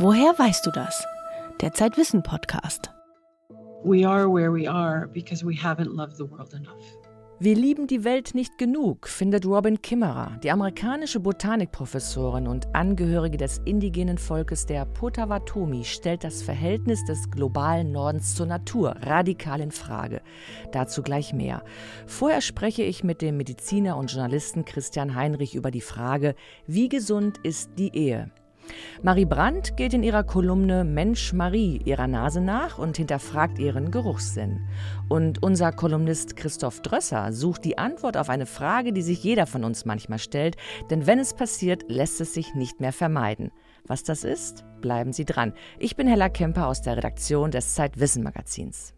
Woher weißt du das? Der Zeitwissen Podcast. We are where we are because we haven't loved the world enough. Wir lieben die Welt nicht genug, findet Robin Kimmerer, die amerikanische Botanikprofessorin und Angehörige des indigenen Volkes der Potawatomi, stellt das Verhältnis des globalen Nordens zur Natur radikal in Frage. Dazu gleich mehr. Vorher spreche ich mit dem Mediziner und Journalisten Christian Heinrich über die Frage, wie gesund ist die Ehe? Marie Brandt geht in ihrer Kolumne Mensch Marie ihrer Nase nach und hinterfragt ihren Geruchssinn. Und unser Kolumnist Christoph Drösser sucht die Antwort auf eine Frage, die sich jeder von uns manchmal stellt, denn wenn es passiert, lässt es sich nicht mehr vermeiden. Was das ist? Bleiben Sie dran. Ich bin Hella Kemper aus der Redaktion des Zeitwissen Magazins.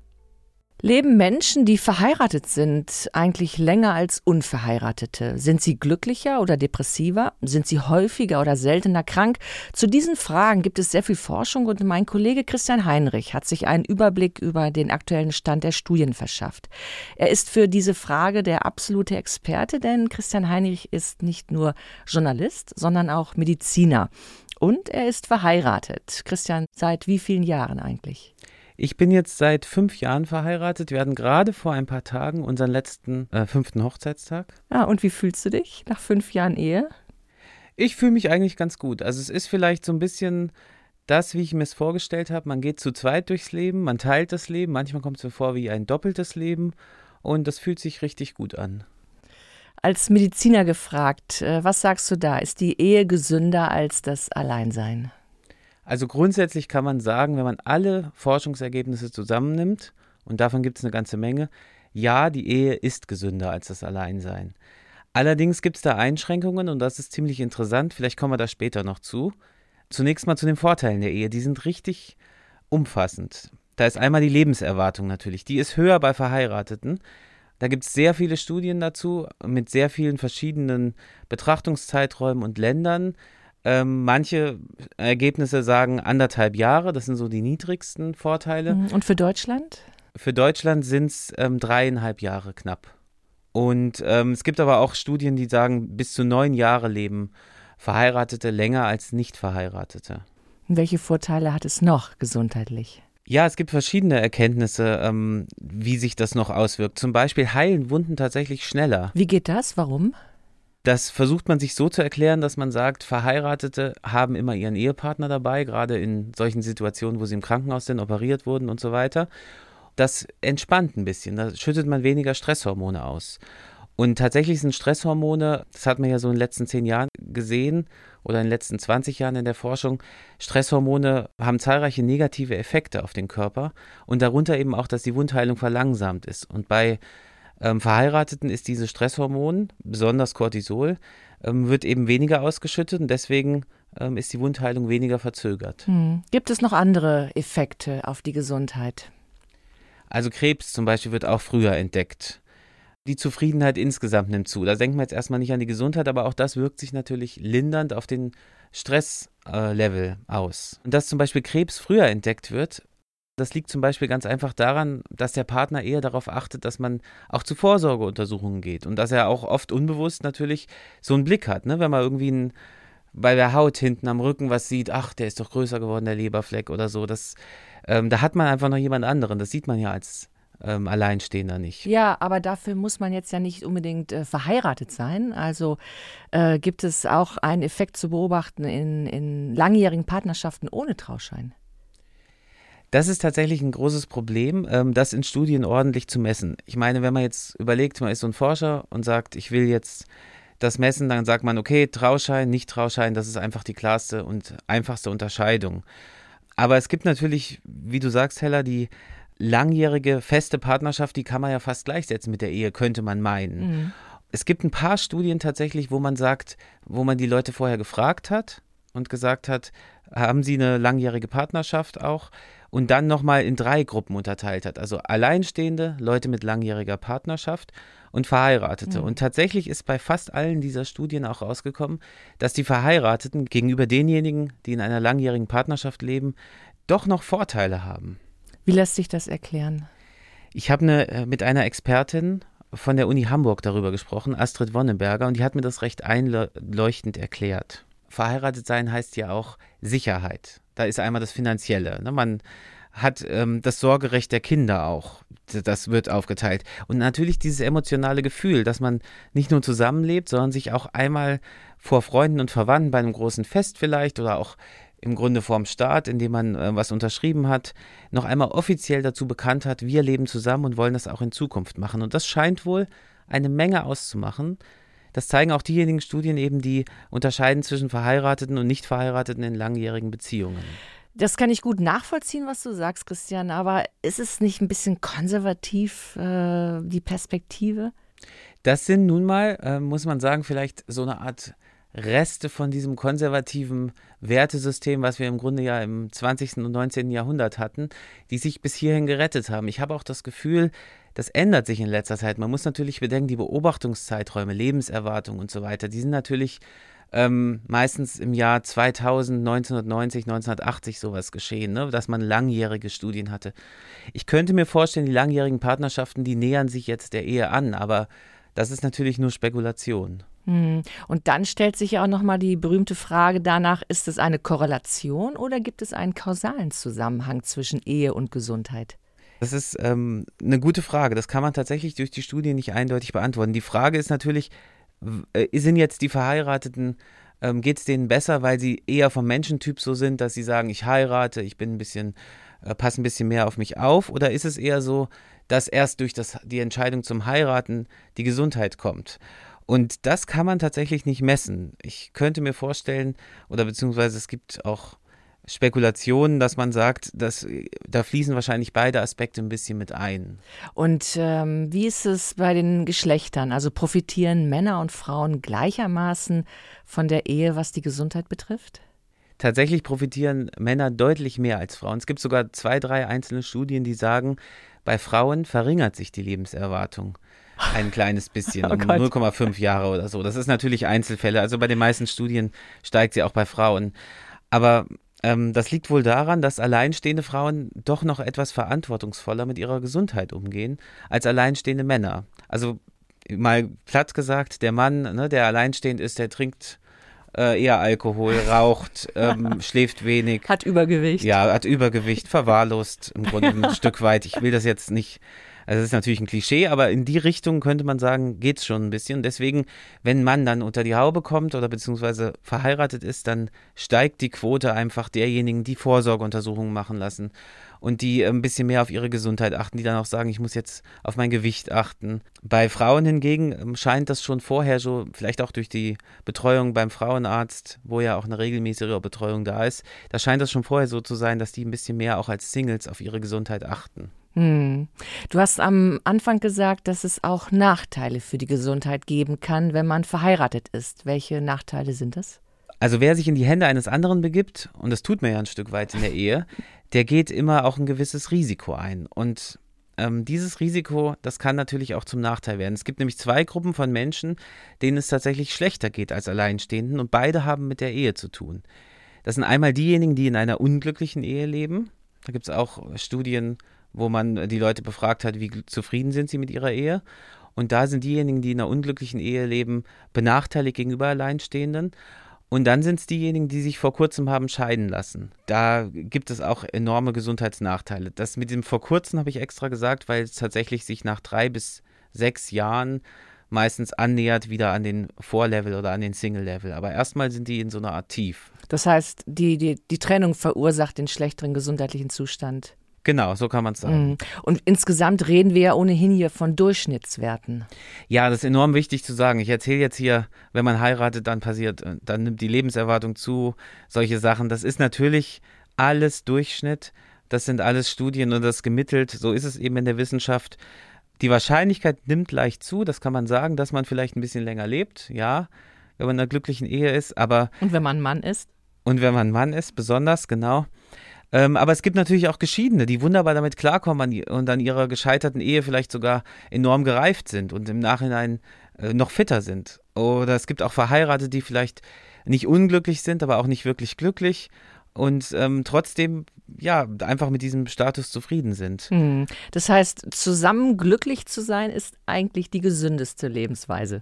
Leben Menschen, die verheiratet sind, eigentlich länger als Unverheiratete? Sind sie glücklicher oder depressiver? Sind sie häufiger oder seltener krank? Zu diesen Fragen gibt es sehr viel Forschung und mein Kollege Christian Heinrich hat sich einen Überblick über den aktuellen Stand der Studien verschafft. Er ist für diese Frage der absolute Experte, denn Christian Heinrich ist nicht nur Journalist, sondern auch Mediziner. Und er ist verheiratet. Christian, seit wie vielen Jahren eigentlich? Ich bin jetzt seit fünf Jahren verheiratet. Wir hatten gerade vor ein paar Tagen unseren letzten äh, fünften Hochzeitstag. Ah, und wie fühlst du dich nach fünf Jahren Ehe? Ich fühle mich eigentlich ganz gut. Also es ist vielleicht so ein bisschen das, wie ich mir es vorgestellt habe. Man geht zu zweit durchs Leben, man teilt das Leben. Manchmal kommt es mir vor wie ein doppeltes Leben. Und das fühlt sich richtig gut an. Als Mediziner gefragt, äh, was sagst du da? Ist die Ehe gesünder als das Alleinsein? Also grundsätzlich kann man sagen, wenn man alle Forschungsergebnisse zusammennimmt, und davon gibt es eine ganze Menge, ja, die Ehe ist gesünder als das Alleinsein. Allerdings gibt es da Einschränkungen und das ist ziemlich interessant, vielleicht kommen wir da später noch zu. Zunächst mal zu den Vorteilen der Ehe, die sind richtig umfassend. Da ist einmal die Lebenserwartung natürlich, die ist höher bei Verheirateten. Da gibt es sehr viele Studien dazu mit sehr vielen verschiedenen Betrachtungszeiträumen und Ländern. Ähm, manche Ergebnisse sagen anderthalb Jahre, das sind so die niedrigsten Vorteile. Mhm. Und für Deutschland? Für Deutschland sind es ähm, dreieinhalb Jahre knapp. Und ähm, es gibt aber auch Studien, die sagen, bis zu neun Jahre leben Verheiratete länger als Nicht-Verheiratete. Welche Vorteile hat es noch gesundheitlich? Ja, es gibt verschiedene Erkenntnisse, ähm, wie sich das noch auswirkt. Zum Beispiel heilen Wunden tatsächlich schneller. Wie geht das? Warum? Das versucht man sich so zu erklären, dass man sagt, Verheiratete haben immer ihren Ehepartner dabei, gerade in solchen Situationen, wo sie im Krankenhaus sind, operiert wurden und so weiter. Das entspannt ein bisschen, da schüttet man weniger Stresshormone aus. Und tatsächlich sind Stresshormone, das hat man ja so in den letzten zehn Jahren gesehen oder in den letzten 20 Jahren in der Forschung, Stresshormone haben zahlreiche negative Effekte auf den Körper und darunter eben auch, dass die Wundheilung verlangsamt ist. Und bei ähm, Verheirateten ist dieses Stresshormon, besonders Cortisol, ähm, wird eben weniger ausgeschüttet und deswegen ähm, ist die Wundheilung weniger verzögert. Hm. Gibt es noch andere Effekte auf die Gesundheit? Also Krebs zum Beispiel wird auch früher entdeckt. Die Zufriedenheit insgesamt nimmt zu. Da denken wir jetzt erstmal nicht an die Gesundheit, aber auch das wirkt sich natürlich lindernd auf den Stresslevel äh, aus. Und dass zum Beispiel Krebs früher entdeckt wird, das liegt zum Beispiel ganz einfach daran, dass der Partner eher darauf achtet, dass man auch zu Vorsorgeuntersuchungen geht und dass er auch oft unbewusst natürlich so einen Blick hat, ne? wenn man irgendwie ein, bei der Haut hinten am Rücken was sieht, ach, der ist doch größer geworden, der Leberfleck oder so. Das, ähm, da hat man einfach noch jemand anderen. Das sieht man ja als ähm, Alleinstehender nicht. Ja, aber dafür muss man jetzt ja nicht unbedingt äh, verheiratet sein. Also äh, gibt es auch einen Effekt zu beobachten in, in langjährigen Partnerschaften ohne Trauschein? Das ist tatsächlich ein großes Problem, ähm, das in Studien ordentlich zu messen. Ich meine, wenn man jetzt überlegt, man ist so ein Forscher und sagt, ich will jetzt das messen, dann sagt man, okay, Trauschein, nicht Trauschein, das ist einfach die klarste und einfachste Unterscheidung. Aber es gibt natürlich, wie du sagst, Hella, die langjährige feste Partnerschaft, die kann man ja fast gleichsetzen mit der Ehe, könnte man meinen. Mhm. Es gibt ein paar Studien tatsächlich, wo man sagt, wo man die Leute vorher gefragt hat und gesagt hat, haben sie eine langjährige Partnerschaft auch? Und dann nochmal in drei Gruppen unterteilt hat. Also Alleinstehende, Leute mit langjähriger Partnerschaft und Verheiratete. Mhm. Und tatsächlich ist bei fast allen dieser Studien auch rausgekommen, dass die Verheirateten gegenüber denjenigen, die in einer langjährigen Partnerschaft leben, doch noch Vorteile haben. Wie lässt sich das erklären? Ich habe eine, äh, mit einer Expertin von der Uni Hamburg darüber gesprochen, Astrid Wonnenberger, und die hat mir das recht einleuchtend erklärt. Verheiratet sein heißt ja auch Sicherheit. Da ist einmal das Finanzielle. Ne? Man hat ähm, das Sorgerecht der Kinder auch. Das wird aufgeteilt. Und natürlich dieses emotionale Gefühl, dass man nicht nur zusammenlebt, sondern sich auch einmal vor Freunden und Verwandten bei einem großen Fest vielleicht oder auch im Grunde vorm Staat, indem man äh, was unterschrieben hat, noch einmal offiziell dazu bekannt hat, wir leben zusammen und wollen das auch in Zukunft machen. Und das scheint wohl eine Menge auszumachen. Das zeigen auch diejenigen Studien eben, die unterscheiden zwischen Verheirateten und nicht Verheirateten in langjährigen Beziehungen. Das kann ich gut nachvollziehen, was du sagst, Christian, aber ist es nicht ein bisschen konservativ, äh, die Perspektive? Das sind nun mal, äh, muss man sagen, vielleicht so eine Art Reste von diesem konservativen Wertesystem, was wir im Grunde ja im 20. und 19. Jahrhundert hatten, die sich bis hierhin gerettet haben. Ich habe auch das Gefühl, das ändert sich in letzter Zeit. Man muss natürlich bedenken, die Beobachtungszeiträume, Lebenserwartung und so weiter, die sind natürlich ähm, meistens im Jahr 2000, 1990, 1980 sowas geschehen, ne? dass man langjährige Studien hatte. Ich könnte mir vorstellen, die langjährigen Partnerschaften, die nähern sich jetzt der Ehe an, aber das ist natürlich nur Spekulation. Hm. Und dann stellt sich ja auch nochmal die berühmte Frage danach, ist es eine Korrelation oder gibt es einen kausalen Zusammenhang zwischen Ehe und Gesundheit? Das ist ähm, eine gute Frage. Das kann man tatsächlich durch die Studie nicht eindeutig beantworten. Die Frage ist natürlich, äh, sind jetzt die Verheirateten, ähm, geht es denen besser, weil sie eher vom Menschentyp so sind, dass sie sagen, ich heirate, ich bin ein bisschen, äh, passe ein bisschen mehr auf mich auf? Oder ist es eher so, dass erst durch das, die Entscheidung zum Heiraten die Gesundheit kommt? Und das kann man tatsächlich nicht messen. Ich könnte mir vorstellen, oder beziehungsweise es gibt auch Spekulationen, dass man sagt, dass da fließen wahrscheinlich beide Aspekte ein bisschen mit ein. Und ähm, wie ist es bei den Geschlechtern? Also profitieren Männer und Frauen gleichermaßen von der Ehe, was die Gesundheit betrifft? Tatsächlich profitieren Männer deutlich mehr als Frauen. Es gibt sogar zwei, drei einzelne Studien, die sagen, bei Frauen verringert sich die Lebenserwartung ein kleines bisschen, oh um 0,5 Jahre oder so. Das ist natürlich Einzelfälle. Also bei den meisten Studien steigt sie auch bei Frauen. Aber ähm, das liegt wohl daran, dass alleinstehende Frauen doch noch etwas verantwortungsvoller mit ihrer Gesundheit umgehen als alleinstehende Männer. Also mal platt gesagt, der Mann, ne, der alleinstehend ist, der trinkt äh, eher Alkohol, raucht, ähm, schläft wenig. Hat Übergewicht. Ja, hat Übergewicht, verwahrlost im Grunde ein Stück weit. Ich will das jetzt nicht also das ist natürlich ein Klischee, aber in die Richtung könnte man sagen, geht es schon ein bisschen. Deswegen, wenn man dann unter die Haube kommt oder beziehungsweise verheiratet ist, dann steigt die Quote einfach derjenigen, die Vorsorgeuntersuchungen machen lassen und die ein bisschen mehr auf ihre Gesundheit achten, die dann auch sagen, ich muss jetzt auf mein Gewicht achten. Bei Frauen hingegen ähm, scheint das schon vorher so, vielleicht auch durch die Betreuung beim Frauenarzt, wo ja auch eine regelmäßige Betreuung da ist, da scheint das schon vorher so zu sein, dass die ein bisschen mehr auch als Singles auf ihre Gesundheit achten. Hm. Du hast am Anfang gesagt, dass es auch Nachteile für die Gesundheit geben kann, wenn man verheiratet ist. Welche Nachteile sind das? Also wer sich in die Hände eines anderen begibt, und das tut man ja ein Stück weit in der Ehe, der geht immer auch ein gewisses Risiko ein. Und ähm, dieses Risiko, das kann natürlich auch zum Nachteil werden. Es gibt nämlich zwei Gruppen von Menschen, denen es tatsächlich schlechter geht als Alleinstehenden und beide haben mit der Ehe zu tun. Das sind einmal diejenigen, die in einer unglücklichen Ehe leben. Da gibt es auch Studien, wo man die Leute befragt hat, wie zufrieden sind sie mit ihrer Ehe. Und da sind diejenigen, die in einer unglücklichen Ehe leben, benachteiligt gegenüber Alleinstehenden. Und dann sind es diejenigen, die sich vor kurzem haben scheiden lassen. Da gibt es auch enorme Gesundheitsnachteile. Das mit dem vor kurzem habe ich extra gesagt, weil es tatsächlich sich nach drei bis sechs Jahren meistens annähert wieder an den Vorlevel oder an den Single-Level. Aber erstmal sind die in so einer Art Tief. Das heißt, die, die, die Trennung verursacht den schlechteren gesundheitlichen Zustand. Genau, so kann man es sagen. Mhm. Und insgesamt reden wir ja ohnehin hier von Durchschnittswerten. Ja, das ist enorm wichtig zu sagen. Ich erzähle jetzt hier, wenn man heiratet, dann passiert, äh, dann nimmt die Lebenserwartung zu, solche Sachen. Das ist natürlich alles Durchschnitt. Das sind alles Studien und das gemittelt. So ist es eben in der Wissenschaft. Die Wahrscheinlichkeit nimmt leicht zu, das kann man sagen, dass man vielleicht ein bisschen länger lebt, ja, wenn man in einer glücklichen Ehe ist, aber. Und wenn man ein Mann ist? Und wenn man ein Mann ist, besonders, genau. Ähm, aber es gibt natürlich auch Geschiedene, die wunderbar damit klarkommen und an ihrer gescheiterten Ehe vielleicht sogar enorm gereift sind und im Nachhinein äh, noch fitter sind. Oder es gibt auch Verheiratete, die vielleicht nicht unglücklich sind, aber auch nicht wirklich glücklich und ähm, trotzdem ja einfach mit diesem Status zufrieden sind. Hm. Das heißt, zusammen glücklich zu sein ist eigentlich die gesündeste Lebensweise.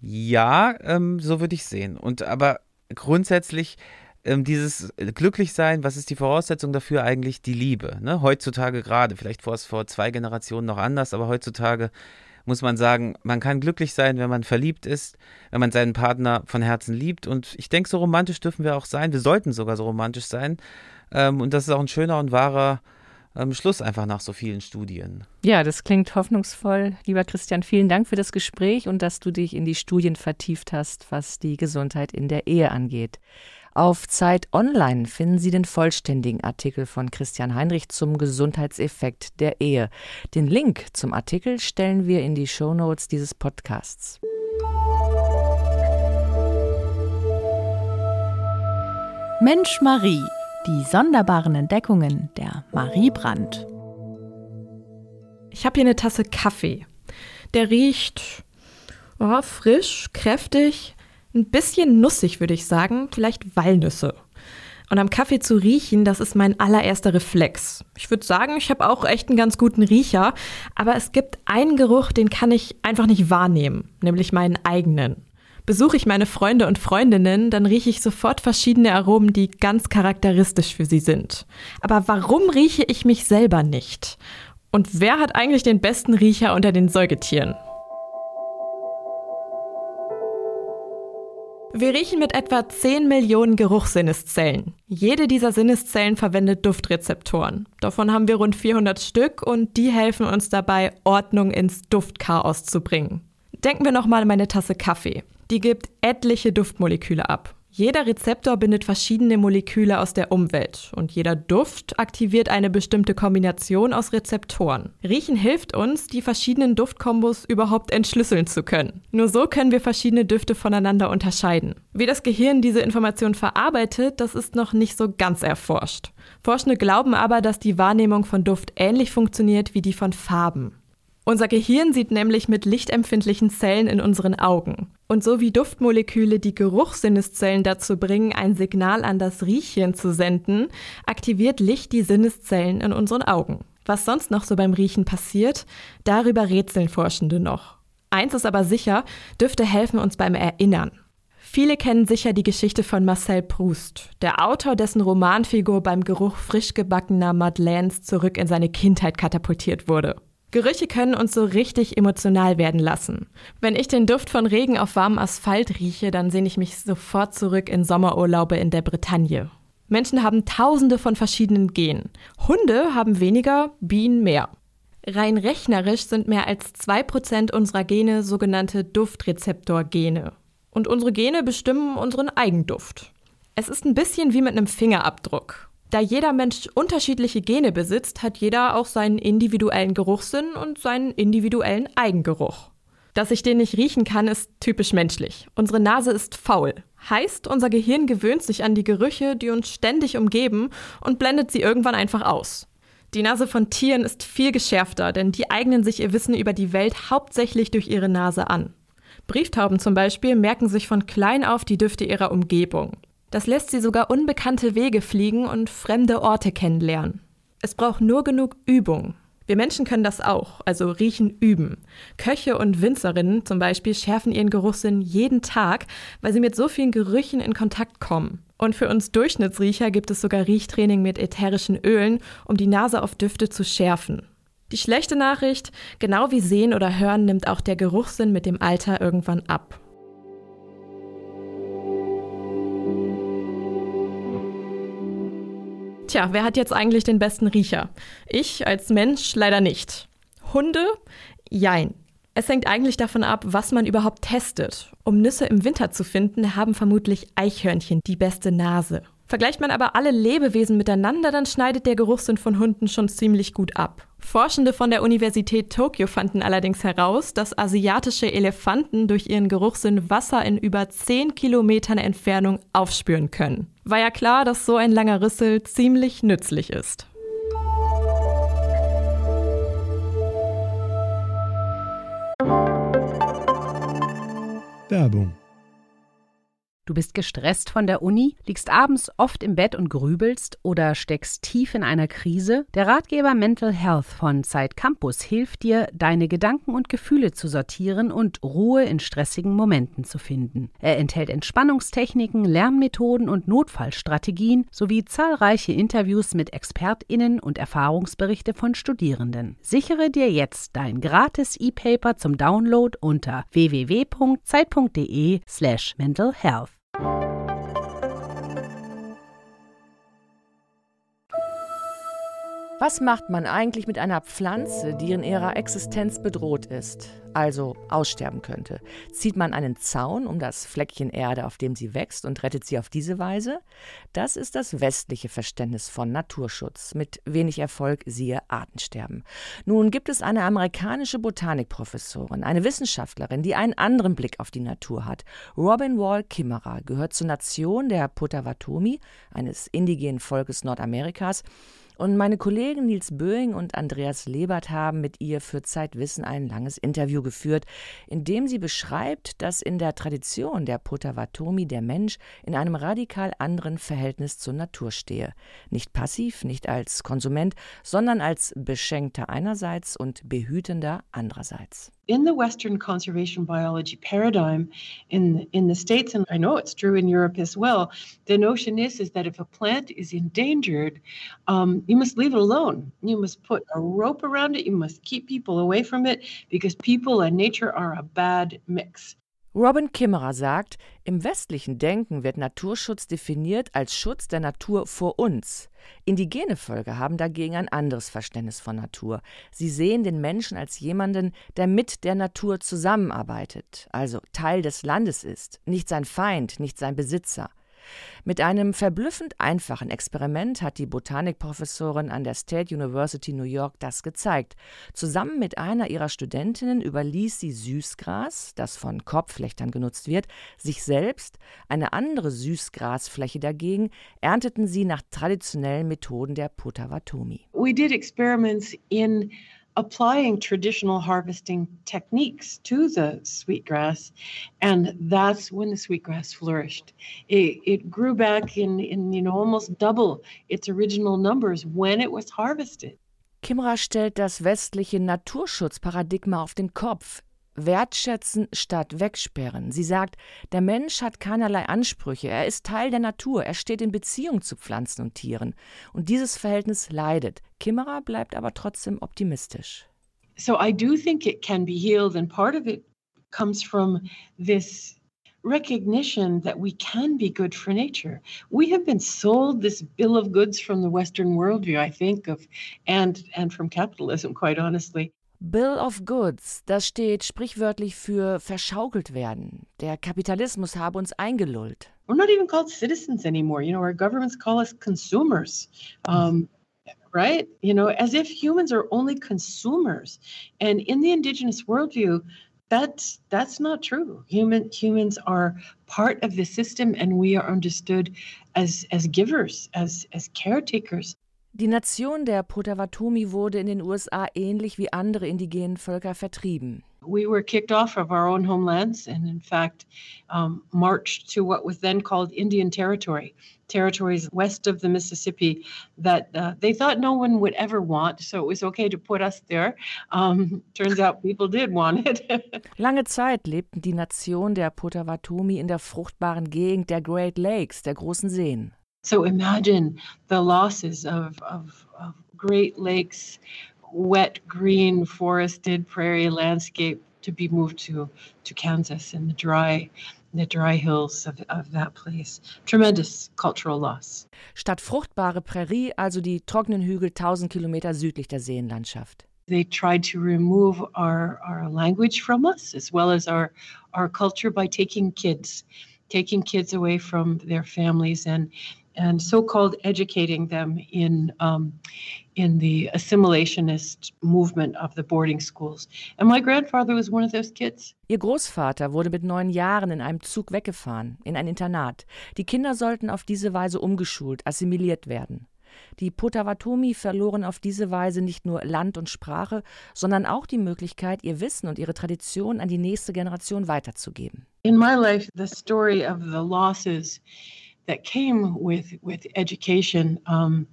Ja, ähm, so würde ich sehen. Und aber grundsätzlich ähm, dieses Glücklichsein, was ist die Voraussetzung dafür eigentlich? Die Liebe. Ne? Heutzutage gerade, vielleicht vor, vor zwei Generationen noch anders, aber heutzutage muss man sagen, man kann glücklich sein, wenn man verliebt ist, wenn man seinen Partner von Herzen liebt. Und ich denke, so romantisch dürfen wir auch sein. Wir sollten sogar so romantisch sein. Ähm, und das ist auch ein schöner und wahrer ähm, Schluss einfach nach so vielen Studien. Ja, das klingt hoffnungsvoll. Lieber Christian, vielen Dank für das Gespräch und dass du dich in die Studien vertieft hast, was die Gesundheit in der Ehe angeht. Auf Zeit Online finden Sie den vollständigen Artikel von Christian Heinrich zum Gesundheitseffekt der Ehe. Den Link zum Artikel stellen wir in die Shownotes dieses Podcasts. Mensch Marie, die sonderbaren Entdeckungen der Marie Brandt. Ich habe hier eine Tasse Kaffee. Der riecht oh, frisch, kräftig, ein bisschen nussig, würde ich sagen, vielleicht Walnüsse. Und am Kaffee zu riechen, das ist mein allererster Reflex. Ich würde sagen, ich habe auch echt einen ganz guten Riecher, aber es gibt einen Geruch, den kann ich einfach nicht wahrnehmen, nämlich meinen eigenen. Besuche ich meine Freunde und Freundinnen, dann rieche ich sofort verschiedene Aromen, die ganz charakteristisch für sie sind. Aber warum rieche ich mich selber nicht? Und wer hat eigentlich den besten Riecher unter den Säugetieren? Wir riechen mit etwa 10 Millionen Geruchssinneszellen. Jede dieser Sinneszellen verwendet Duftrezeptoren. Davon haben wir rund 400 Stück und die helfen uns dabei, Ordnung ins Duftchaos zu bringen. Denken wir nochmal an meine Tasse Kaffee. Die gibt etliche Duftmoleküle ab. Jeder Rezeptor bindet verschiedene Moleküle aus der Umwelt und jeder Duft aktiviert eine bestimmte Kombination aus Rezeptoren. Riechen hilft uns, die verschiedenen Duftkombos überhaupt entschlüsseln zu können. Nur so können wir verschiedene Düfte voneinander unterscheiden. Wie das Gehirn diese Information verarbeitet, das ist noch nicht so ganz erforscht. Forschende glauben aber, dass die Wahrnehmung von Duft ähnlich funktioniert wie die von Farben. Unser Gehirn sieht nämlich mit lichtempfindlichen Zellen in unseren Augen. Und so wie Duftmoleküle die Geruchssinneszellen dazu bringen, ein Signal an das Riechchen zu senden, aktiviert Licht die Sinneszellen in unseren Augen. Was sonst noch so beim Riechen passiert, darüber rätseln Forschende noch. Eins ist aber sicher, Düfte helfen uns beim Erinnern. Viele kennen sicher die Geschichte von Marcel Proust, der Autor, dessen Romanfigur beim Geruch frisch gebackener Madeleines zurück in seine Kindheit katapultiert wurde. Gerüche können uns so richtig emotional werden lassen. Wenn ich den Duft von Regen auf warmem Asphalt rieche, dann sehne ich mich sofort zurück in Sommerurlaube in der Bretagne. Menschen haben tausende von verschiedenen Genen. Hunde haben weniger, Bienen mehr. Rein rechnerisch sind mehr als 2% unserer Gene sogenannte Duftrezeptor-Gene. Und unsere Gene bestimmen unseren Eigenduft. Es ist ein bisschen wie mit einem Fingerabdruck. Da jeder Mensch unterschiedliche Gene besitzt, hat jeder auch seinen individuellen Geruchssinn und seinen individuellen Eigengeruch. Dass ich den nicht riechen kann, ist typisch menschlich. Unsere Nase ist faul. Heißt, unser Gehirn gewöhnt sich an die Gerüche, die uns ständig umgeben und blendet sie irgendwann einfach aus. Die Nase von Tieren ist viel geschärfter, denn die eignen sich ihr Wissen über die Welt hauptsächlich durch ihre Nase an. Brieftauben zum Beispiel merken sich von klein auf die Düfte ihrer Umgebung. Das lässt sie sogar unbekannte Wege fliegen und fremde Orte kennenlernen. Es braucht nur genug Übung. Wir Menschen können das auch, also riechen üben. Köche und Winzerinnen zum Beispiel schärfen ihren Geruchssinn jeden Tag, weil sie mit so vielen Gerüchen in Kontakt kommen. Und für uns Durchschnittsriecher gibt es sogar Riechtraining mit ätherischen Ölen, um die Nase auf Düfte zu schärfen. Die schlechte Nachricht, genau wie Sehen oder Hören nimmt auch der Geruchssinn mit dem Alter irgendwann ab. Tja, wer hat jetzt eigentlich den besten Riecher? Ich als Mensch leider nicht. Hunde? Jein. Es hängt eigentlich davon ab, was man überhaupt testet. Um Nüsse im Winter zu finden, haben vermutlich Eichhörnchen die beste Nase. Vergleicht man aber alle Lebewesen miteinander, dann schneidet der Geruchssinn von Hunden schon ziemlich gut ab. Forschende von der Universität Tokio fanden allerdings heraus, dass asiatische Elefanten durch ihren Geruchssinn Wasser in über 10 Kilometern Entfernung aufspüren können. War ja klar, dass so ein langer Rüssel ziemlich nützlich ist. Werbung Du bist gestresst von der Uni, liegst abends oft im Bett und grübelst oder steckst tief in einer Krise? Der Ratgeber Mental Health von Zeit Campus hilft dir, deine Gedanken und Gefühle zu sortieren und Ruhe in stressigen Momenten zu finden. Er enthält Entspannungstechniken, Lernmethoden und Notfallstrategien sowie zahlreiche Interviews mit ExpertInnen und Erfahrungsberichte von Studierenden. Sichere dir jetzt dein gratis E-Paper zum Download unter www.zeit.de/slash mental health. Thank you Was macht man eigentlich mit einer Pflanze, die in ihrer Existenz bedroht ist, also aussterben könnte? Zieht man einen Zaun um das Fleckchen Erde, auf dem sie wächst, und rettet sie auf diese Weise? Das ist das westliche Verständnis von Naturschutz, mit wenig Erfolg siehe Artensterben. Nun gibt es eine amerikanische Botanikprofessorin, eine Wissenschaftlerin, die einen anderen Blick auf die Natur hat. Robin Wall Kimmerer gehört zur Nation der Potawatomi, eines indigenen Volkes Nordamerikas, und meine Kollegen Nils Böing und Andreas Lebert haben mit ihr für Zeitwissen ein langes Interview geführt, in dem sie beschreibt, dass in der Tradition der Potawatomi der Mensch in einem radikal anderen Verhältnis zur Natur stehe. Nicht passiv, nicht als Konsument, sondern als Beschenkter einerseits und Behütender andererseits. In the Western conservation biology paradigm in, in the States, and I know it's true in Europe as well, the notion is, is that if a plant is endangered, um, you must leave it alone. You must put a rope around it. You must keep people away from it because people and nature are a bad mix. Robin Kimmerer sagt, im westlichen Denken wird Naturschutz definiert als Schutz der Natur vor uns. Indigene Völker haben dagegen ein anderes Verständnis von Natur. Sie sehen den Menschen als jemanden, der mit der Natur zusammenarbeitet, also Teil des Landes ist, nicht sein Feind, nicht sein Besitzer. Mit einem verblüffend einfachen Experiment hat die Botanikprofessorin an der State University New York das gezeigt. Zusammen mit einer ihrer Studentinnen überließ sie Süßgras, das von Korbflechtern genutzt wird, sich selbst, eine andere Süßgrasfläche dagegen ernteten sie nach traditionellen Methoden der Potawatomi. We did experiments in applying traditional harvesting techniques to the sweetgrass, and that's when the sweetgrass flourished. It, it grew back in, in you know almost double its original numbers when it was harvested. Kimra stellt das westliche Naturschutzparadigma auf den Kopf. Wertschätzen statt wegsperren. Sie sagt, der Mensch hat keinerlei Ansprüche, er ist Teil der Natur, er steht in Beziehung zu Pflanzen und Tieren. Und dieses Verhältnis leidet. Kimmerer bleibt aber trotzdem optimistisch. So I do think it can be healed, and part of it comes from this recognition that we can be good for nature. We have been sold this bill of goods from the Western worldview, I think, of and and from capitalism, quite honestly. Bill of Goods, das steht sprichwörtlich für verschaukelt werden. Der Kapitalismus habe uns eingelullt. We're not even called citizens anymore. You know, our governments call us consumers. Um, right? You know, as if humans are only consumers. And in the indigenous worldview, that's that's not true. Human humans are part of the system and we are understood as as givers, as as caretakers. Die Nation der Potawatomi wurde in den USA ähnlich wie andere indigenen Völker vertrieben. We were kicked off of our own homelands and, in fact, um, marched to what was then called Indian Territory, territories west of the Mississippi that uh, they thought no one would ever want. So it was okay to put us there. Um, turns out people did want it. Lange Zeit lebten die Nation der Potawatomi in der fruchtbaren Gegend der Great Lakes, der großen Seen. So imagine the losses of, of, of Great Lakes, wet, green, forested prairie landscape to be moved to, to Kansas and the dry, the dry hills of, of that place. Tremendous cultural loss. Statt fruchtbare Prärie also die trockenen Hügel 1000 Kilometer südlich der Seenlandschaft. They tried to remove our, our language from us as well as our, our culture by taking kids, taking kids away from their families and and so-called educating them in um, in the assimilationist movement of the boarding schools. And my grandfather was one of those kids. Ihr Großvater wurde mit neun Jahren in einem Zug weggefahren, in ein Internat. Die Kinder sollten auf diese Weise umgeschult, assimiliert werden. Die Potawatomi verloren auf diese Weise nicht nur Land und Sprache, sondern auch die Möglichkeit, ihr Wissen und ihre Tradition an die nächste Generation weiterzugeben. In my life, the story of the losses that came with with education um,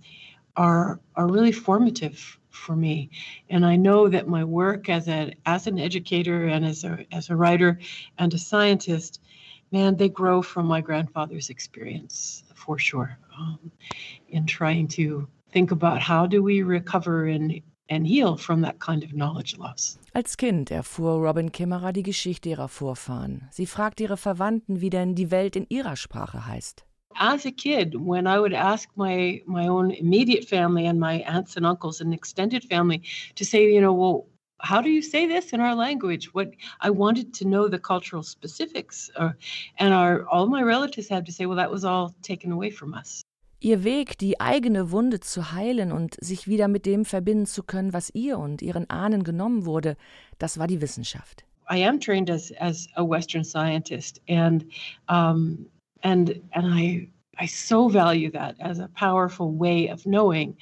are are really formative for me. And I know that my work as a as an educator and as a as a writer and a scientist, man, they grow from my grandfather's experience for sure. Um, in trying to think about how do we recover and and heal from that kind of knowledge loss. Als Kind erfuhr Robin Kimmerer die Geschichte ihrer Vorfahren. Sie fragt ihre Verwandten, wie denn die Welt in ihrer Sprache heißt. As a kid, when I would ask my my own immediate family and my aunts and uncles and extended family to say, you know, well, how do you say this in our language? What I wanted to know the cultural specifics, uh, and our all my relatives had to say, well, that was all taken away from us. Ihr Weg, die eigene Wunde zu heilen und sich wieder mit dem verbinden zu können, was ihr und ihren Ahnen genommen wurde, das war die Wissenschaft. I am trained as as a Western scientist, and um, and and I I so value that as a powerful way of knowing.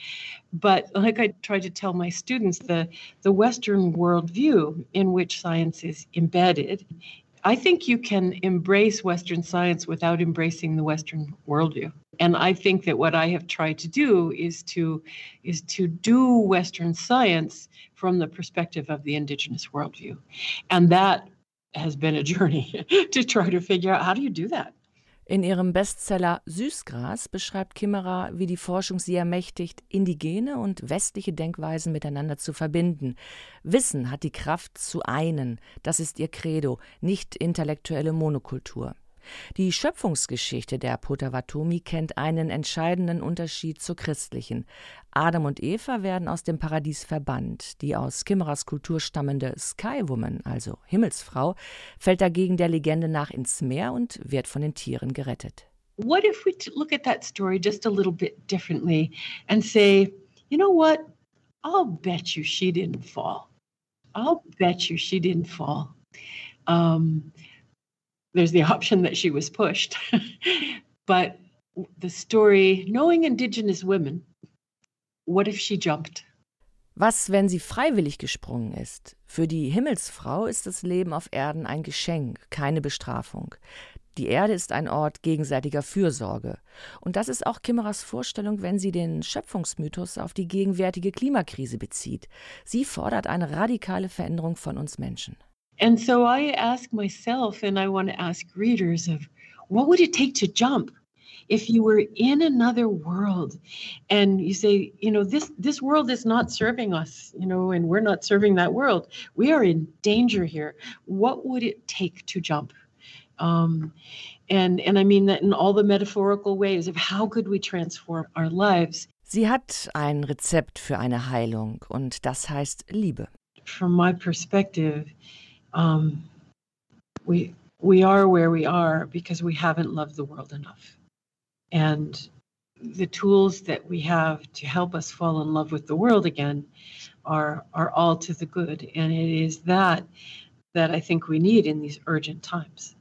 But like I try to tell my students, the the Western worldview in which science is embedded, I think you can embrace Western science without embracing the Western worldview. And I think that what I have tried to do is to is to do Western science from the perspective of the indigenous worldview. And that has been a journey to try to figure out how do you do that? In ihrem Bestseller Süßgras beschreibt Kimmerer, wie die Forschung sie ermächtigt, indigene und westliche Denkweisen miteinander zu verbinden. Wissen hat die Kraft zu einen, das ist ihr Credo, nicht intellektuelle Monokultur. Die Schöpfungsgeschichte der Potawatomi kennt einen entscheidenden Unterschied zur christlichen. Adam und Eva werden aus dem Paradies verbannt. Die aus Kimmeras Kultur stammende Skywoman, also Himmelsfrau, fällt dagegen der Legende nach ins Meer und wird von den Tieren gerettet. What if we look at that story just a little bit differently and say, you know what? I'll bet you she didn't fall. I'll bet you she didn't fall. Um, there's the option that she was pushed. but the story, knowing Indigenous women, what if she jumped? Was, wenn sie freiwillig gesprungen ist? Für die Himmelsfrau ist das Leben auf Erden ein Geschenk, keine Bestrafung. Die Erde ist ein Ort gegenseitiger Fürsorge. Und das ist auch Kimmeras Vorstellung, wenn sie den Schöpfungsmythos auf die gegenwärtige Klimakrise bezieht. Sie fordert eine radikale Veränderung von uns Menschen. And so I ask myself, and I want to ask readers of what would it take to jump? If you were in another world and you say you know this this world is not serving us you know and we're not serving that world. We are in danger here. What would it take to jump? Um, and and i mean that in all the metaphorical ways of how could we transform our lives. Sie hat ein rezept für eine heilung und das heißt liebe. From my perspective um, we we are where we are because we haven't loved the world enough, and the tools that we have to help us fall in love with the world again are are all to the good, and it is that that I think we need in these urgent times.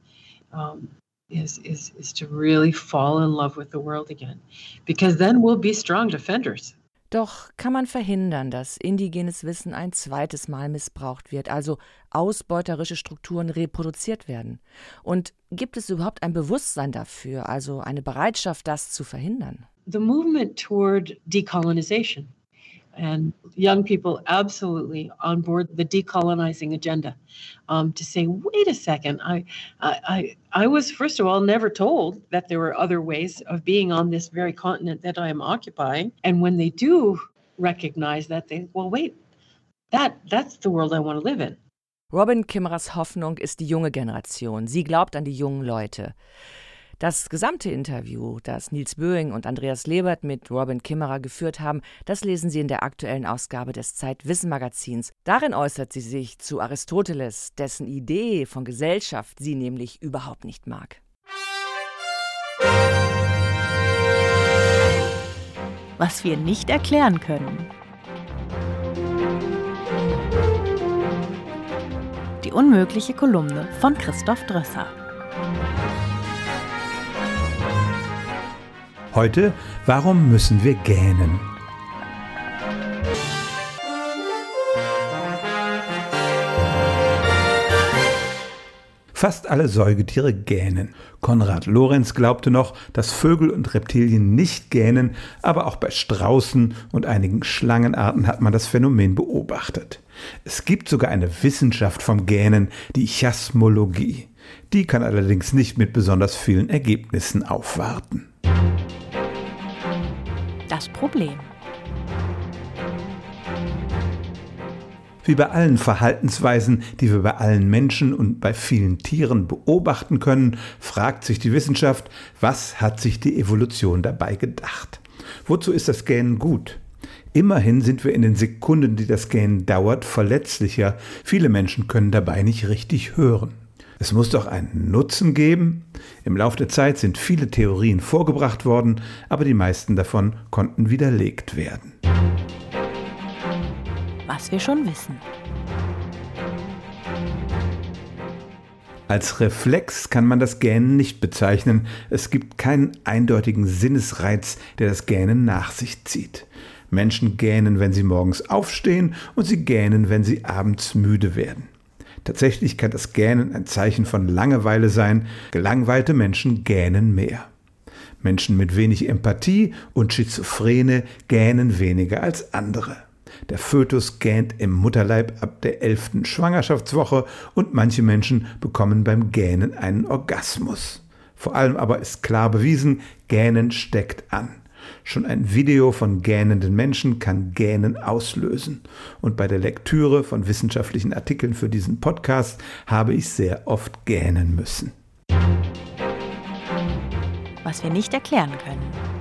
Um, is is is to really fall in love with the world again, because then we'll be strong defenders. Doch kann man verhindern, dass indigenes Wissen ein zweites Mal missbraucht wird, also ausbeuterische Strukturen reproduziert werden? Und gibt es überhaupt ein Bewusstsein dafür, also eine Bereitschaft, das zu verhindern? The movement toward decolonization and young people absolutely on board the decolonizing agenda um, to say, wait a second, I, I, I was first of all never told that there were other ways of being on this very continent that I am occupying, and when they do recognize that, they well, wait, that that's the world I want to live in. Robin Kimmerers Hoffnung ist die junge Generation. Sie glaubt an die jungen Leute. Das gesamte Interview, das Nils Böing und Andreas Lebert mit Robin Kimmerer geführt haben, das lesen Sie in der aktuellen Ausgabe des Zeitwissen-Magazins. Darin äußert sie sich zu Aristoteles, dessen Idee von Gesellschaft sie nämlich überhaupt nicht mag. Was wir nicht erklären können. Die unmögliche Kolumne von Christoph Drösser. Heute, warum müssen wir gähnen? Fast alle Säugetiere gähnen. Konrad Lorenz glaubte noch, dass Vögel und Reptilien nicht gähnen, aber auch bei Straußen und einigen Schlangenarten hat man das Phänomen beobachtet. Es gibt sogar eine Wissenschaft vom Gähnen, die Chasmologie. Die kann allerdings nicht mit besonders vielen Ergebnissen aufwarten. Das Problem. Wie bei allen Verhaltensweisen, die wir bei allen Menschen und bei vielen Tieren beobachten können, fragt sich die Wissenschaft, was hat sich die Evolution dabei gedacht? Wozu ist das Gähnen gut? Immerhin sind wir in den Sekunden, die das Gähnen dauert, verletzlicher. Viele Menschen können dabei nicht richtig hören. Es muss doch einen Nutzen geben. Im Laufe der Zeit sind viele Theorien vorgebracht worden, aber die meisten davon konnten widerlegt werden was wir schon wissen. Als Reflex kann man das Gähnen nicht bezeichnen. Es gibt keinen eindeutigen Sinnesreiz, der das Gähnen nach sich zieht. Menschen gähnen, wenn sie morgens aufstehen und sie gähnen, wenn sie abends müde werden. Tatsächlich kann das Gähnen ein Zeichen von Langeweile sein. Gelangweilte Menschen gähnen mehr. Menschen mit wenig Empathie und Schizophrene gähnen weniger als andere. Der Fötus gähnt im Mutterleib ab der elften Schwangerschaftswoche und manche Menschen bekommen beim Gähnen einen Orgasmus. Vor allem aber ist klar bewiesen, Gähnen steckt an. Schon ein Video von gähnenden Menschen kann Gähnen auslösen. Und bei der Lektüre von wissenschaftlichen Artikeln für diesen Podcast habe ich sehr oft gähnen müssen. Was wir nicht erklären können.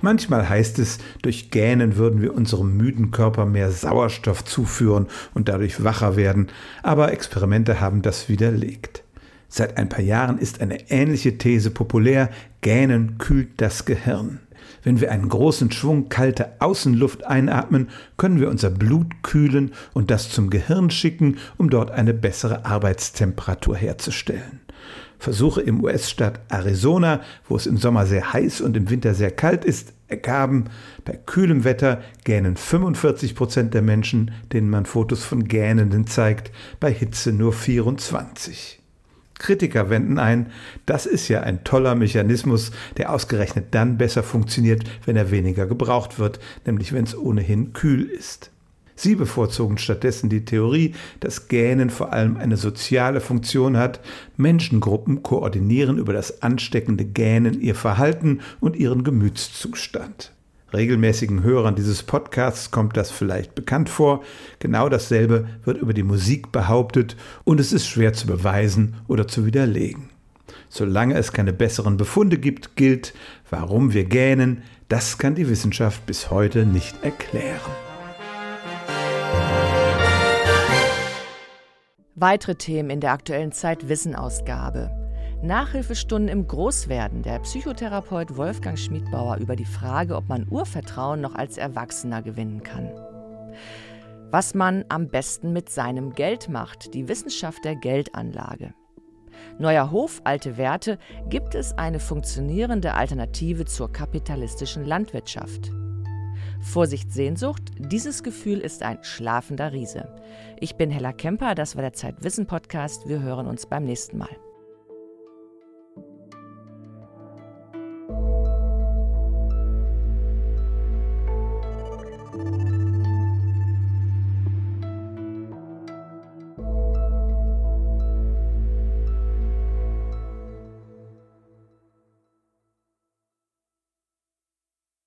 Manchmal heißt es, durch Gähnen würden wir unserem müden Körper mehr Sauerstoff zuführen und dadurch wacher werden, aber Experimente haben das widerlegt. Seit ein paar Jahren ist eine ähnliche These populär, Gähnen kühlt das Gehirn. Wenn wir einen großen Schwung kalte Außenluft einatmen, können wir unser Blut kühlen und das zum Gehirn schicken, um dort eine bessere Arbeitstemperatur herzustellen. Versuche im US-Staat Arizona, wo es im Sommer sehr heiß und im Winter sehr kalt ist, ergaben, bei kühlem Wetter gähnen 45 Prozent der Menschen, denen man Fotos von Gähnenden zeigt, bei Hitze nur 24. Kritiker wenden ein, das ist ja ein toller Mechanismus, der ausgerechnet dann besser funktioniert, wenn er weniger gebraucht wird, nämlich wenn es ohnehin kühl ist. Sie bevorzugen stattdessen die Theorie, dass Gähnen vor allem eine soziale Funktion hat. Menschengruppen koordinieren über das ansteckende Gähnen ihr Verhalten und ihren Gemütszustand. Regelmäßigen Hörern dieses Podcasts kommt das vielleicht bekannt vor. Genau dasselbe wird über die Musik behauptet und es ist schwer zu beweisen oder zu widerlegen. Solange es keine besseren Befunde gibt, gilt, warum wir gähnen, das kann die Wissenschaft bis heute nicht erklären. Weitere Themen in der aktuellen Zeit Wissenausgabe. Nachhilfestunden im Großwerden. Der Psychotherapeut Wolfgang Schmidbauer über die Frage, ob man Urvertrauen noch als Erwachsener gewinnen kann. Was man am besten mit seinem Geld macht. Die Wissenschaft der Geldanlage. Neuer Hof, alte Werte. Gibt es eine funktionierende Alternative zur kapitalistischen Landwirtschaft? Vorsicht Sehnsucht, dieses Gefühl ist ein schlafender Riese. Ich bin Hella Kemper, das war der Zeitwissen Podcast. Wir hören uns beim nächsten Mal.